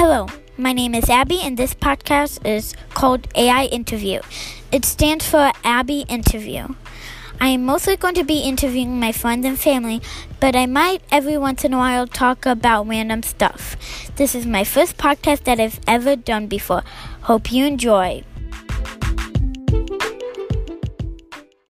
Hello, my name is Abby, and this podcast is called AI Interview. It stands for Abby Interview. I am mostly going to be interviewing my friends and family, but I might every once in a while talk about random stuff. This is my first podcast that I've ever done before. Hope you enjoy.